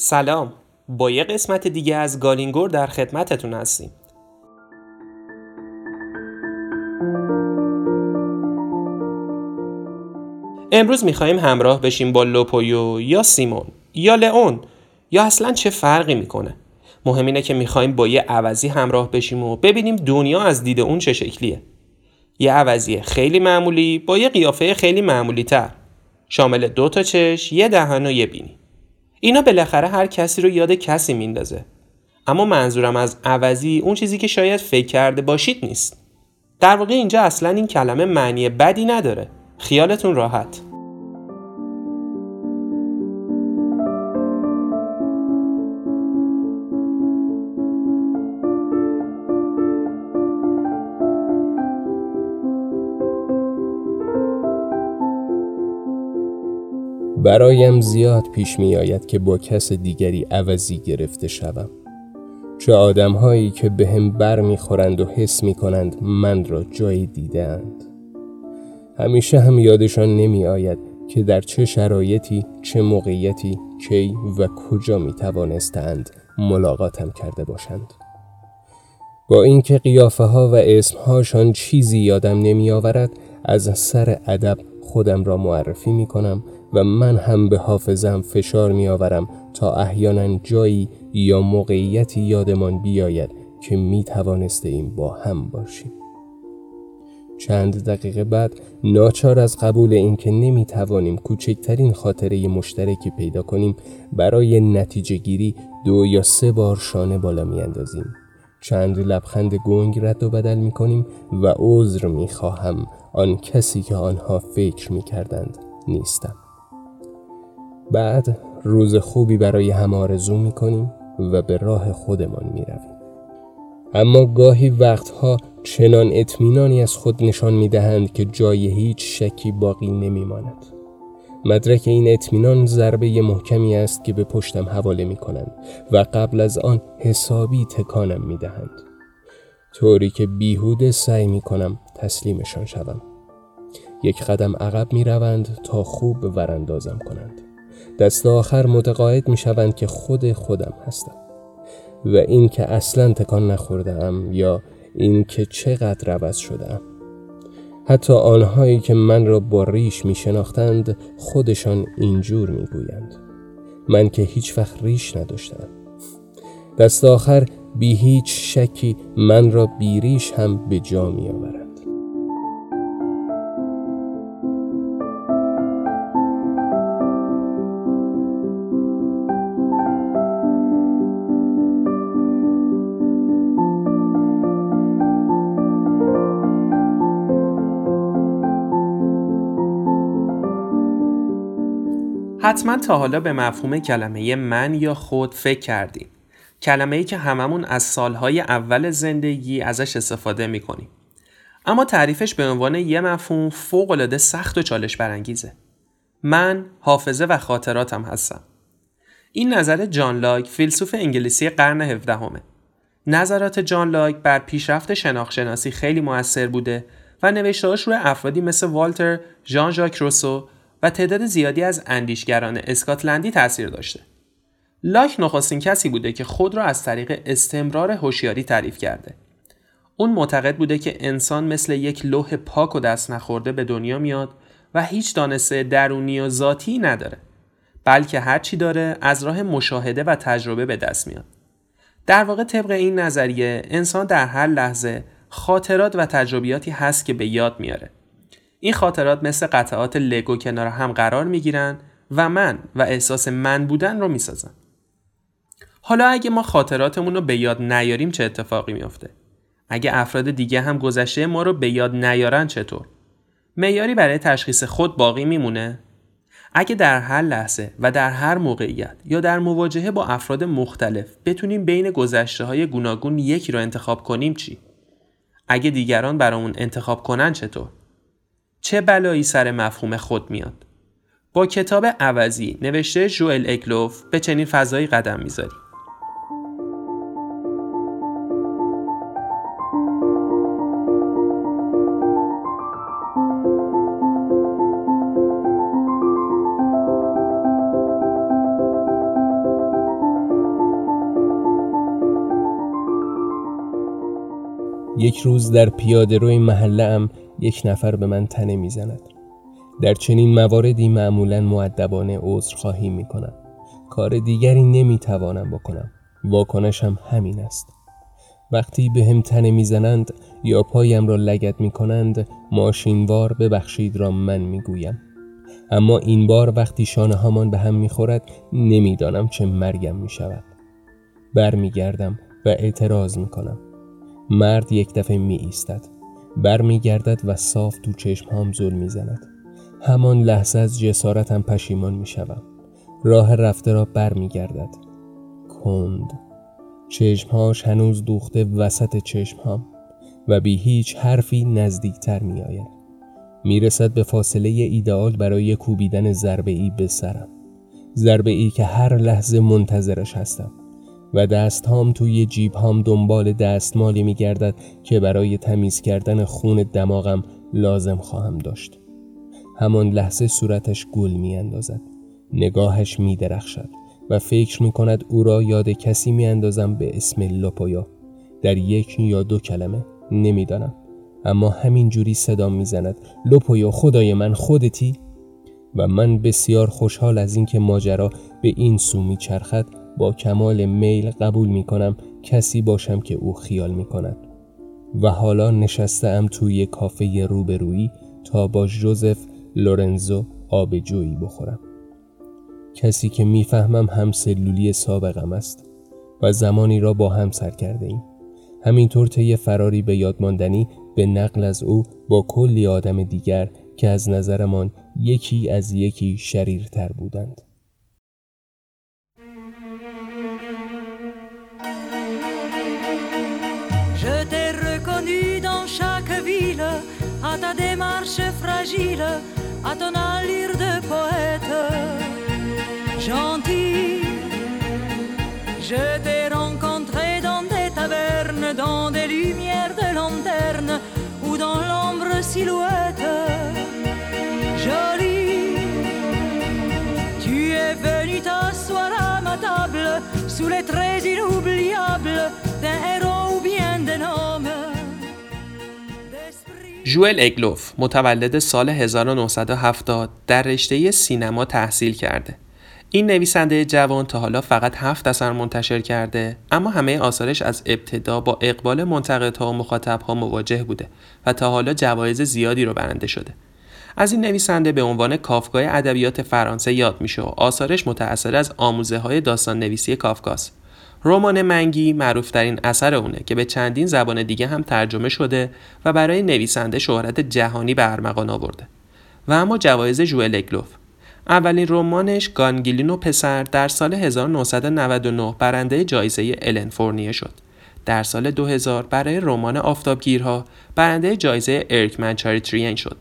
سلام. با یه قسمت دیگه از گالینگور در خدمتتون هستیم. امروز می‌خوایم همراه بشیم با لوپویو یا سیمون یا لئون یا اصلا چه فرقی می‌کنه؟ مهم اینه که می‌خوایم با یه عوضی همراه بشیم و ببینیم دنیا از دید اون چه شکلیه. یه عوضی خیلی معمولی با یه قیافه خیلی معمولی تر شامل دو تا چش، یه دهن و یه بینی. اینا بالاخره هر کسی رو یاد کسی میندازه. اما منظورم از عوضی اون چیزی که شاید فکر کرده باشید نیست. در واقع اینجا اصلا این کلمه معنی بدی نداره. خیالتون راحت. برایم زیاد پیش می آید که با کس دیگری عوضی گرفته شوم. چه آدم هایی که به هم بر می خورند و حس می کنند من را جایی دیدند. همیشه هم یادشان نمی آید که در چه شرایطی، چه موقعیتی، کی و کجا می توانستند ملاقاتم کرده باشند. با اینکه قیافه ها و اسم هاشان چیزی یادم نمی آورد از سر ادب خودم را معرفی می کنم و من هم به حافظم فشار می آورم تا احیانا جایی یا موقعیتی یادمان بیاید که می توانسته با هم باشیم. چند دقیقه بعد ناچار از قبول اینکه نمی توانیم کوچکترین خاطره مشترکی پیدا کنیم برای نتیجه گیری دو یا سه بار شانه بالا می اندازیم. چند لبخند گنگ رد و بدل می کنیم و عذر می خواهم آن کسی که آنها فکر می کردند نیستم. بعد روز خوبی برای هم آرزو می کنیم و به راه خودمان می رویم. اما گاهی وقتها چنان اطمینانی از خود نشان می دهند که جای هیچ شکی باقی نمی ماند. مدرک این اطمینان ضربه محکمی است که به پشتم حواله می کنند و قبل از آن حسابی تکانم می دهند. طوری که بیهوده سعی می کنم تسلیمشان شوم. یک قدم عقب می روند تا خوب وراندازم کنند. دست آخر متقاعد می شوند که خود خودم هستم و این که اصلا تکان نخورده ام یا این که چقدر عوض شده ام. حتی آنهایی که من را با ریش می شناختند خودشان اینجور می گویند. من که هیچ وقت ریش نداشتم. دست آخر بی هیچ شکی من را بیریش هم به جا می آورد. حتما تا حالا به مفهوم کلمه من یا خود فکر کردیم. کلمه ای که هممون از سالهای اول زندگی ازش استفاده می‌کنیم. اما تعریفش به عنوان یه مفهوم فوق سخت و چالش برانگیزه. من حافظه و خاطراتم هستم. این نظر جان لاک فیلسوف انگلیسی قرن 17 همه. نظرات جان لاک بر پیشرفت شناخت خیلی موثر بوده و نوشتهاش روی افرادی مثل والتر، ژان ژاک روسو و تعداد زیادی از اندیشگران اسکاتلندی تاثیر داشته. لاک نخستین کسی بوده که خود را از طریق استمرار هوشیاری تعریف کرده. اون معتقد بوده که انسان مثل یک لوح پاک و دست نخورده به دنیا میاد و هیچ دانسته درونی و ذاتی نداره. بلکه هرچی داره از راه مشاهده و تجربه به دست میاد. در واقع طبق این نظریه انسان در هر لحظه خاطرات و تجربیاتی هست که به یاد میاره. این خاطرات مثل قطعات لگو کنار هم قرار می‌گیرن و من و احساس من بودن رو می‌سازن. حالا اگه ما خاطراتمون رو به یاد نیاریم چه اتفاقی میافته؟ اگه افراد دیگه هم گذشته ما رو به یاد نیارن چطور؟ معیاری برای تشخیص خود باقی میمونه؟ اگه در هر لحظه و در هر موقعیت یا در مواجهه با افراد مختلف بتونیم بین گذشته های گوناگون یکی رو انتخاب کنیم چی؟ اگه دیگران برامون انتخاب کنن چطور؟ چه بلایی سر مفهوم خود میاد؟ با کتاب عوضی نوشته جوئل اکلوف به چنین فضایی قدم می‌ذاریم یک روز در پیاده روی محله ام یک نفر به من تنه می‌زند. در چنین مواردی معمولا معدبانه عذرخواهی می کنم کار دیگری نمی توانم بکنم. واکنشم همین است. وقتی به هم تنه می‌زنند یا پایم را لگت می کنند ماشینوار ببخشید را من می گویم. اما این بار وقتی شانه هامان به هم می خورد نمی‌دانم چه مرگم می شود برمیگردم و اعتراض می کنم مرد یک دفعه می ایستد برمیگردد و صاف تو چشم هام زل می زند همان لحظه از جسارتم پشیمان می شوم راه رفته را برمیگردد. کند. چشمهاش هنوز دوخته وسط چشمهام و بی هیچ حرفی نزدیکتر می آید. می رسد به فاصله ایدئال برای کوبیدن ضربه ای به سرم. ضربه ای که هر لحظه منتظرش هستم. و دست هام توی جیب هام دنبال دستمالی می گردد که برای تمیز کردن خون دماغم لازم خواهم داشت. همان لحظه صورتش گل می اندازد. نگاهش می درخشد. و فکر می کند او را یاد کسی می اندازم به اسم لوپویا در یک یا دو کلمه نمی‌دانم اما همین جوری صدا می‌زند لوپویا خدای من خودتی و من بسیار خوشحال از اینکه ماجرا به این سو میچرخد با کمال میل قبول می کنم کسی باشم که او خیال می کند و حالا نشسته ام توی کافه روبرویی تا با جوزف لورنزو آبجویی بخورم کسی که می‌فهمم هم سلولی سابقم است و زمانی را با هم سر کرده ایم. همینطور طی فراری به یادماندنی به نقل از او با کلی آدم دیگر که از نظرمان یکی از یکی شریرتر بودند. À ta démarche fragile, à ton allure de poète. gentil. Je t'ai rencontré dans des tavernes, dans des lumières de lanterne ou dans l'ombre silhouette. Jolie, tu es venu t'asseoir à ma table sous les traits inoubliables d'un héros ou bien d'un homme. جوئل اگلوف متولد سال 1970 در رشته سینما تحصیل کرده. این نویسنده جوان تا حالا فقط هفت اثر منتشر کرده اما همه آثارش از ابتدا با اقبال منتقدها و مخاطبها مواجه بوده و تا حالا جوایز زیادی رو برنده شده. از این نویسنده به عنوان کافکای ادبیات فرانسه یاد میشه و آثارش متأثر از آموزه های داستان نویسی کافکاس. رمان منگی معروفترین اثر اونه که به چندین زبان دیگه هم ترجمه شده و برای نویسنده شهرت جهانی به ارمغان آورده و اما جوایز ژوئل اگلوف اولین رمانش گانگیلین و پسر در سال 1999 برنده جایزه الن فورنیه شد. در سال 2000 برای رمان آفتابگیرها برنده جایزه ارکمن چاریترین شد.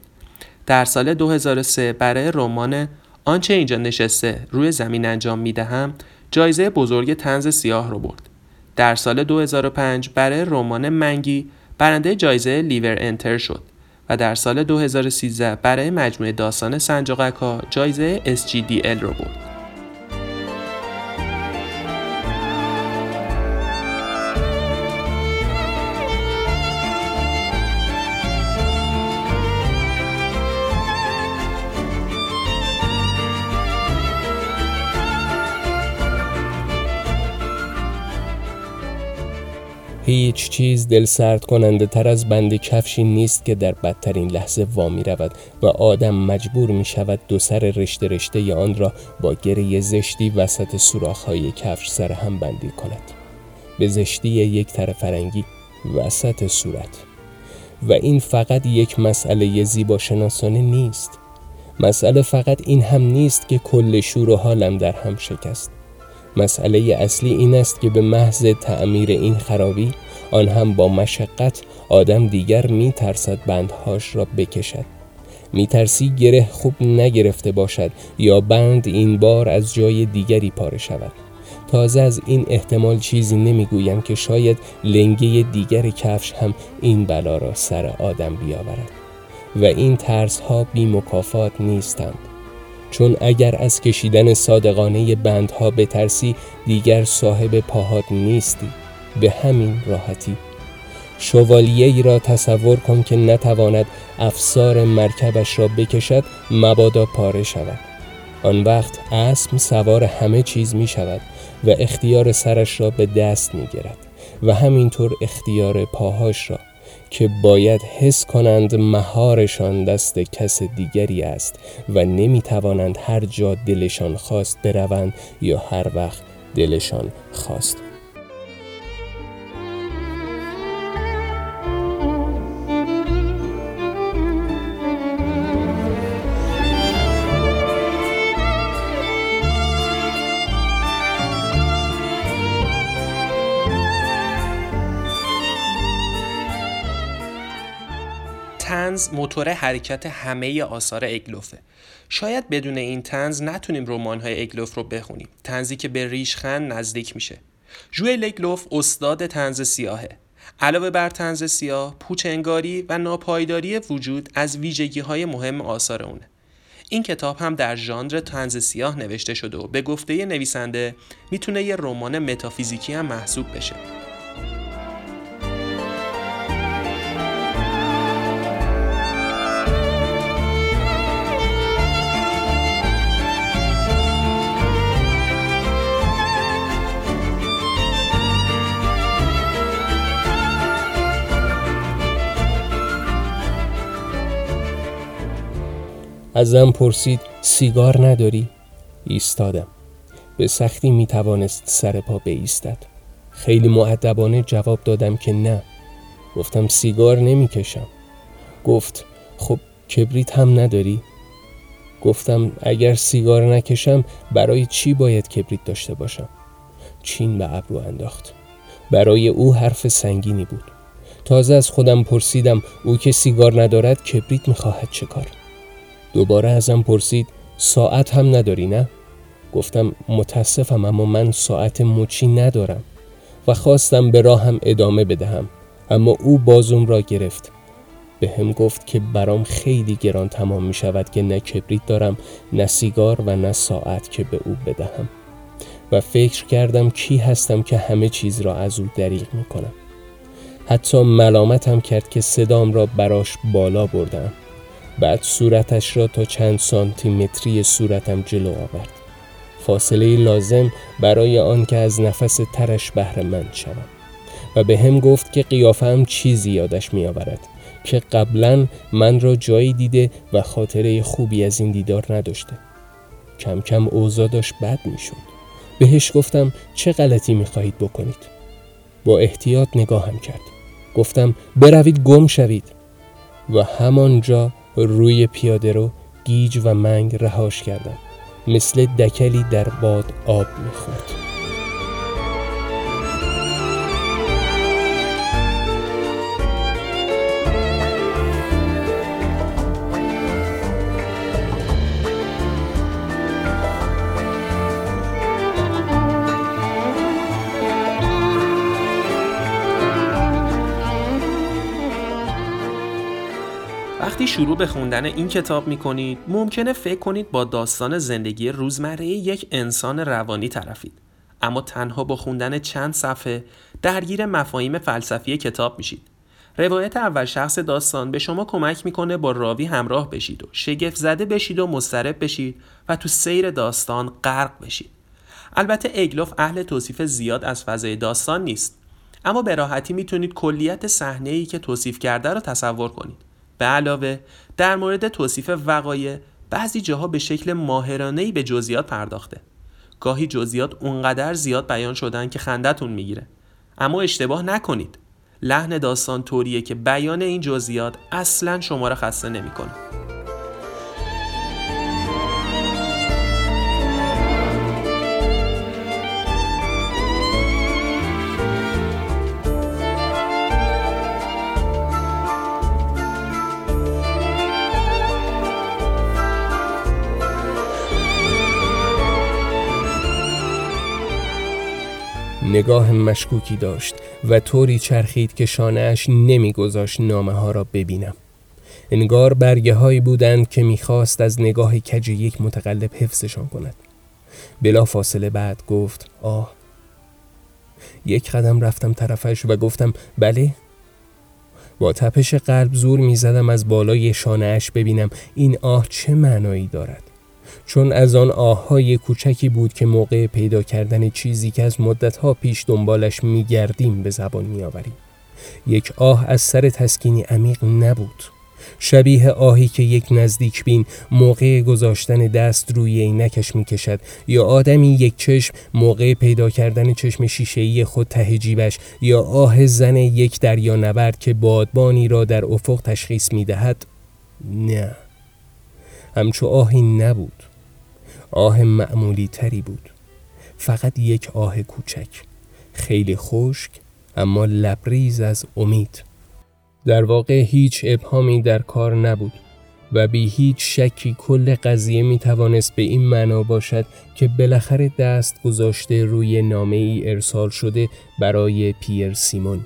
در سال 2003 برای رمان آنچه اینجا نشسته روی زمین انجام می‌دهم جایزه بزرگ تنز سیاه رو برد. در سال 2005 برای رمان منگی برنده جایزه لیور انتر شد. و در سال 2013 برای مجموعه داستان سنجاقک ها جایزه SGDL رو برد. هیچ چیز دل سرد کننده تر از بند کفشی نیست که در بدترین لحظه وامی رود و آدم مجبور می شود دو سر رشته رشته آن را با گره زشتی وسط های کفش سر هم بندی کند. به زشتی یک طرف فرنگی وسط صورت. و این فقط یک مسئله زیبا شناسانه نیست. مسئله فقط این هم نیست که کل شور و حالم در هم شکست. مسئله اصلی این است که به محض تعمیر این خرابی آن هم با مشقت آدم دیگر می ترسد بندهاش را بکشد. می ترسی گره خوب نگرفته باشد یا بند این بار از جای دیگری پاره شود. تازه از این احتمال چیزی نمی‌گویم که شاید لنگه دیگر کفش هم این بلا را سر آدم بیاورد. و این ترس ها بی مکافات نیستند. چون اگر از کشیدن صادقانه بندها بترسی دیگر صاحب پاهات نیستی. به همین راحتی. شوالیه ای را تصور کن که نتواند افسار مرکبش را بکشد مبادا پاره شود. آن وقت اسم سوار همه چیز می شود و اختیار سرش را به دست می گیرد و همینطور اختیار پاهاش را که باید حس کنند مهارشان دست کس دیگری است و نمی توانند هر جا دلشان خواست بروند یا هر وقت دلشان خواست. تنز موتور حرکت همه آثار اگلوفه. شاید بدون این تنز نتونیم رمان‌های اگلوف رو بخونیم. تنزی که به ریشخند نزدیک میشه. ژوئل اگلوف استاد تنز سیاهه. علاوه بر تنز سیاه پوچ انگاری و ناپایداری وجود از ویژگی های مهم آثار اونه. این کتاب هم در ژانر تنز سیاه نوشته شده و به گفته نویسنده می‌تونه یه رمان متافیزیکی هم محسوب بشه. ازم پرسید سیگار نداری؟ ایستادم به سختی می توانست سر پا بایستد خیلی معدبانه جواب دادم که نه گفتم سیگار نمی کشم گفت خب کبریت هم نداری؟ گفتم اگر سیگار نکشم برای چی باید کبریت داشته باشم؟ چین به ابرو انداخت برای او حرف سنگینی بود تازه از خودم پرسیدم او که سیگار ندارد کبریت می‌خواهد چه کار؟ دوباره ازم پرسید ساعت هم نداری نه؟ گفتم متاسفم اما من ساعت مچی ندارم و خواستم به راهم ادامه بدهم اما او بازوم را گرفت. به هم گفت که برام خیلی گران تمام می شود که نه کبریت دارم نه سیگار و نه ساعت که به او بدهم. و فکر کردم کی هستم که همه چیز را از او دریغ می کنم. حتی ملامتم کرد که صدام را براش بالا بردم. بعد صورتش را تا چند سانتی متری صورتم جلو آورد. فاصله لازم برای آن که از نفس ترش بهره مند شوم. و به هم گفت که قیافم چیزی یادش می آورد که قبلا من را جایی دیده و خاطره خوبی از این دیدار نداشته. کم کم اوضاع داشت بد می شد بهش گفتم چه غلطی می خواهید بکنید؟ با احتیاط نگاهم کرد. گفتم بروید گم شوید. و همانجا روی پیاده رو گیج و منگ رهاش کردم. مثل دکلی در باد آب می‌خورد. شروع به خوندن این کتاب می کنید ممکنه فکر کنید با داستان زندگی روزمره یک انسان روانی طرفید. اما تنها با خوندن چند صفحه درگیر مفاهیم فلسفی کتاب میشید. روایت اول شخص داستان به شما کمک می‌کنه با راوی همراه بشید و شگفت زده بشید و مضطرب بشید و تو سیر داستان غرق بشید. البته اگلوف اهل توصیف زیاد از فضای داستان نیست اما به راحتی می‌تونید کلیت صحنه ای که توصیف کرده رو تصور کنید. به علاوه در مورد توصیف وقایع بعضی جاها به شکل ماهرانه‌ای به جزئیات پرداخته. گاهی جزئیات اونقدر زیاد بیان شدن که خندتون می‌گیره. اما اشتباه نکنید. لحن داستان طوریه که بیان این جزئیات اصلا شما را خسته نمی‌کنه. نگاه مشکوکی داشت و طوری چرخید که شانهاش نمیگذاشت نامه ها را ببینم. انگار برگه هایی بودند که می‌خواست از نگاه کج یک متقلب حفظشان کند. بلا فاصله بعد گفت آه. یک قدم رفتم طرفش و گفتم بله. با تپش قلب زور می زدم از بالای شانهاش ببینم این آه چه معنایی دارد. چون از آن آههای کوچکی بود که موقع پیدا کردن چیزی که از مدتها پیش دنبالش می گردیم به زبان می آوریم. یک آه از سر تسکینی عمیق نبود. شبیه آهی که یک نزدیک بین موقع گذاشتن دست روی عینکش می‌کشد یا آدمی یک چشم موقع پیدا کردن چشم شیشهای خود ته جیبش یا آه زن یک دریا نبرد که بادبانی را در افق تشخیص می‌دهد نه. همچو آهی نبود. آه معمولی تری بود. فقط یک آه کوچک. خیلی خشک اما لبریز از امید. در واقع هیچ ابهامی در کار نبود و بی هیچ شکی کل قضیه می توانست به این معنا باشد که بالاخره دست گذاشته روی نامه ای ارسال شده برای پیر سیمون.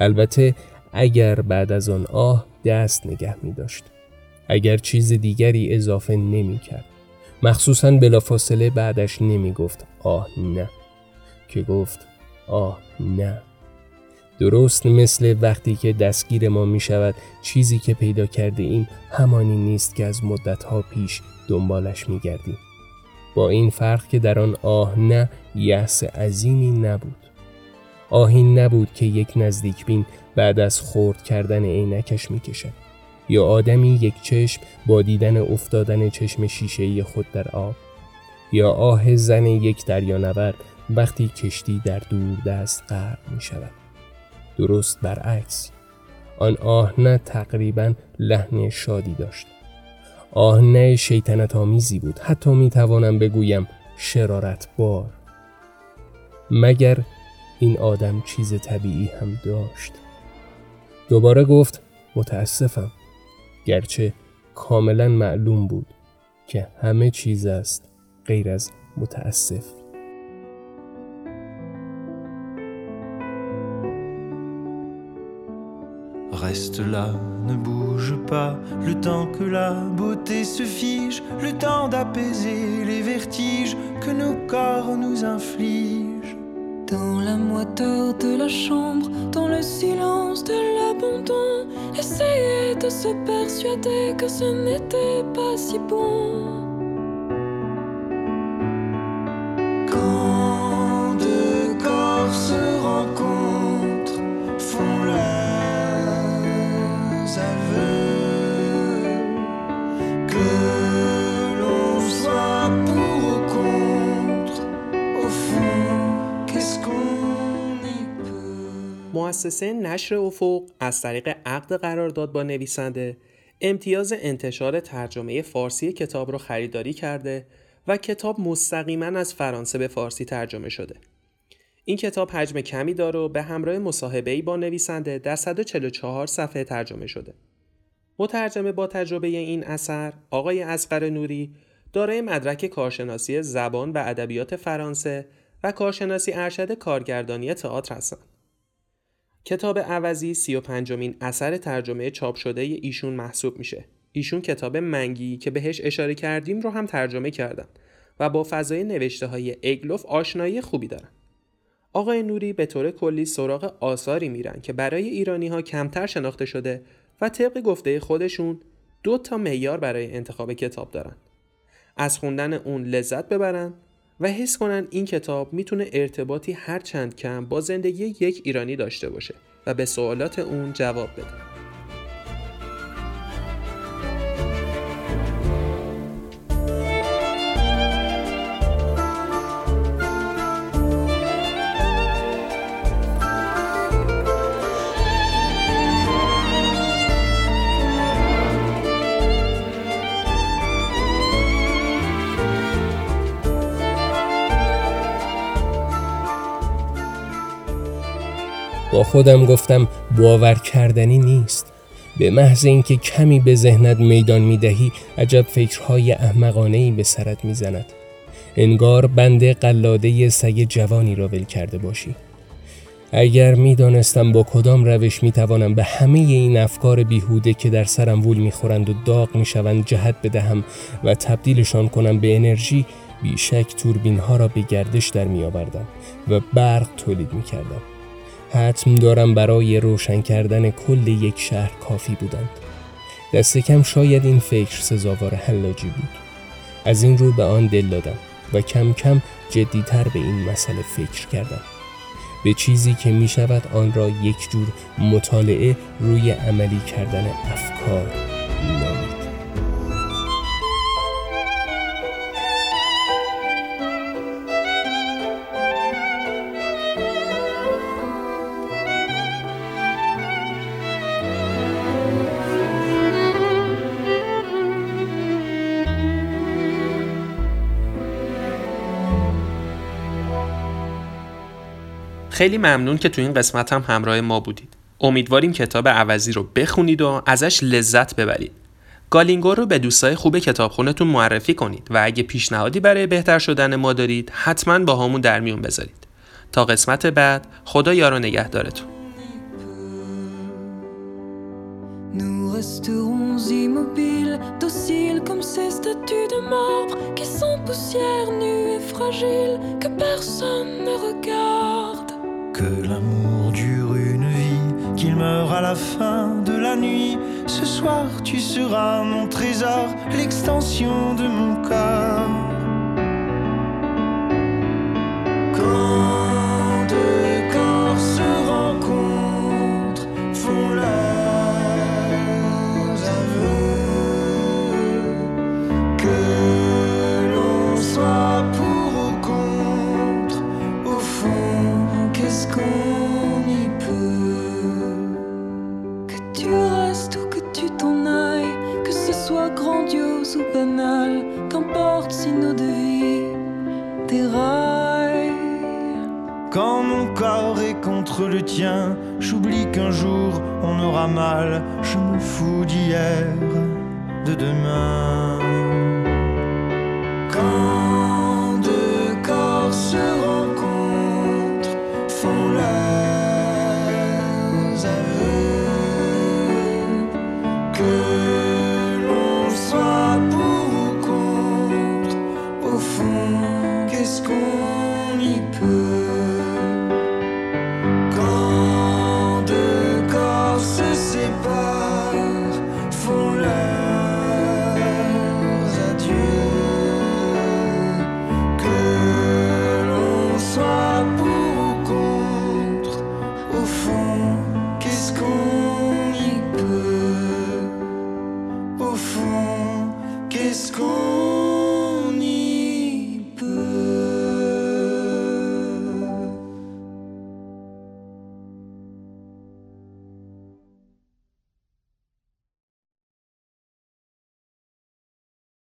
البته اگر بعد از آن آه دست نگه می داشت. اگر چیز دیگری اضافه نمی کرد. مخصوصا بلافاصله بعدش نمی گفت آه نه که گفت آه نه درست مثل وقتی که دستگیر ما می شود چیزی که پیدا کرده ایم همانی نیست که از مدتها پیش دنبالش می گردیم. با این فرق که در آن آه نه یحس عظیمی نبود. آهی نبود که یک نزدیک بین بعد از خورد کردن عینکش می کشد. یا آدمی یک چشم با دیدن افتادن چشم شیشه خود در آب؟ یا آه زن یک دریانورد وقتی کشتی در دور دست غرق می شود. درست برعکس. آن آهنه تقریبا لحن شادی داشت. آهنه شیطنت آمیزی بود. حتی می توانم بگویم شرارت بار. مگر این آدم چیز طبیعی هم داشت؟ دوباره گفت متاسفم. گرچه کاملا معلوم بود که همه چیز است غیر از متاسف Reste là, ne bouge pas, le temps que la beauté se fige, le temps d'apaiser les vertiges que nos corps nous infligent. Dans la moiteur de la chambre, dans le silence de l'abandon, essayer de se persuader que ce n'était pas si bon. مؤسسه نشر افق از طریق عقد قرارداد با نویسنده امتیاز انتشار ترجمه فارسی کتاب را خریداری کرده و کتاب مستقیما از فرانسه به فارسی ترجمه شده. این کتاب حجم کمی داره و به همراه مصاحبه‌ای با نویسنده در 144 صفحه ترجمه شده. مترجمه با تجربه این اثر، آقای اسقر نوری، دارای مدرک کارشناسی زبان و ادبیات فرانسه و کارشناسی ارشد کارگردانی تئاتر هستند. کتاب عوضی سی و اثر ترجمه چاپ شده ایشون محسوب میشه. ایشون کتاب منگی که بهش اشاره کردیم رو هم ترجمه کردن و با فضای نوشته های اگلوف آشنایی خوبی دارن. آقای نوری به طور کلی سراغ آثاری میرن که برای ایرانی ها کمتر شناخته شده و طبق گفته خودشون دو تا معیار برای انتخاب کتاب دارن. از خوندن اون لذت ببرن و حس کنن این کتاب می‌تونه ارتباطی هر چند کم با زندگی یک ایرانی داشته باشه و به سوالات اون جواب بده. با خودم گفتم باور کردنی نیست. به محض اینکه کمی به ذهنت میدان می‌دهی عجب فکرهای احمقانه ای به سرت می‌زند. انگار بند قلاده سگ جوانی را ول کرده باشی. اگر می‌دانستم با کدام روش می‌توانم به همه این افکار بیهوده که در سرم وول می‌خورند و داغ می‌شوند جهت بدهم و تبدیلشان کنم به انرژی بیشک توربین ها را به گردش در میآوردم و برق تولید می‌کردم. حتم دارم برای روشن کردن کل یک شهر کافی بودند دست کم شاید این فکر سزاوار حلاجی بود. از این رو به آن دل دادم و کم کم جدیتر به این مسئله فکر کردم. به چیزی که می شود آن را یک جور مطالعه روی عملی کردن افکار نامید. خیلی ممنون که تو این قسمت هم همراه ما بودید. امیدواریم کتاب عوضی رو بخونید و ازش لذت ببرید. گالینگور رو به دوستای خوب کتابخونهتون معرفی کنید و اگه پیشنهادی برای بهتر شدن ما دارید حتما با همون در میون بذارید. تا قسمت بعد خدا یارو نگهدارتون. Nous resterons immobiles, dociles comme ces statues de marbre qui sont poussière nue et fragile, que personne ne regarde. Que l'amour dure une vie, qu'il meure à la fin de la nuit. Ce soir, tu seras mon trésor, l'extension de mon corps. Le tien, j'oublie qu'un jour on aura mal. Je me fous d'hier, de demain. Quand deux corps se rencontrent, font leurs aveux. Que l'on soit pour ou contre, au fond, qu'est-ce qu'on y peut?